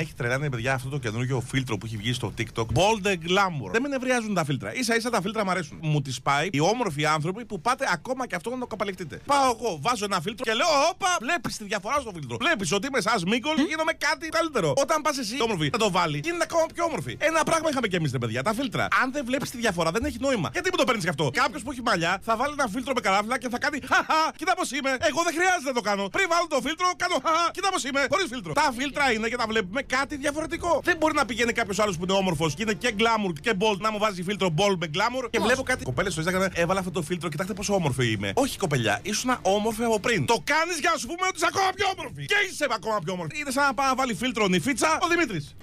Με έχει τρελάνει, παιδιά, αυτό το καινούργιο φίλτρο που έχει βγει στο TikTok. Bold and glamour. Δεν με νευριάζουν τα φίλτρα. σα ίσα τα φίλτρα μου αρέσουν. Μου τις πάει οι όμορφοι άνθρωποι που πάτε ακόμα και αυτό να το καπαλευτείτε. Πάω εγώ, βάζω ένα φίλτρο και λέω, Όπα, βλέπεις τη διαφορά στο φίλτρο. Βλέπεις ότι είμαι σαν Μίκολ και γίνομαι κάτι καλύτερο. Όταν πας εσύ όμορφη να το βάλει, γίνεται ακόμα πιο όμορφη. Ένα πράγμα είχαμε και εμείς, παιδιά, τα φίλτρα. Αν δεν βλέπεις τη διαφορά, δεν έχει νόημα. Γιατί μου το παίρνεις αυτό; Κάποιος που έχει μαλλιά θα βάλει ένα φίλτρο με καράφλα και θα κάνει Χαχά, κοίτα πώς είμαι. Εγώ δεν χρειάζεται να το κάνω. Πριν βάλω το φίλτρο, κάνω Χαχά, κοίτα πώς είμαι. Χωρίς φίλτρο. Τα φίλτρα είναι και τα βλέπουμε κάτι διαφορετικό. Δεν μπορεί να πηγαίνει κάποιος άλλος που είναι όμορφος και είναι και glamour και bold να μου βάζει φίλτρο bold με glamour και βλέπω κάτι. Κοπέλες στο Instagram έβαλα αυτό το φίλτρο, κοιτάξτε πόσο όμορφη είμαι. Όχι κοπελιά, ήσουν όμορφη από πριν. Το κάνεις για να σου πούμε ότι είσαι ακόμα πιο όμορφη. Και είσαι ακόμα πιο όμορφη. Είναι σαν να πάει να βάλει φίλτρο νυφίτσα ο Δημήτρης.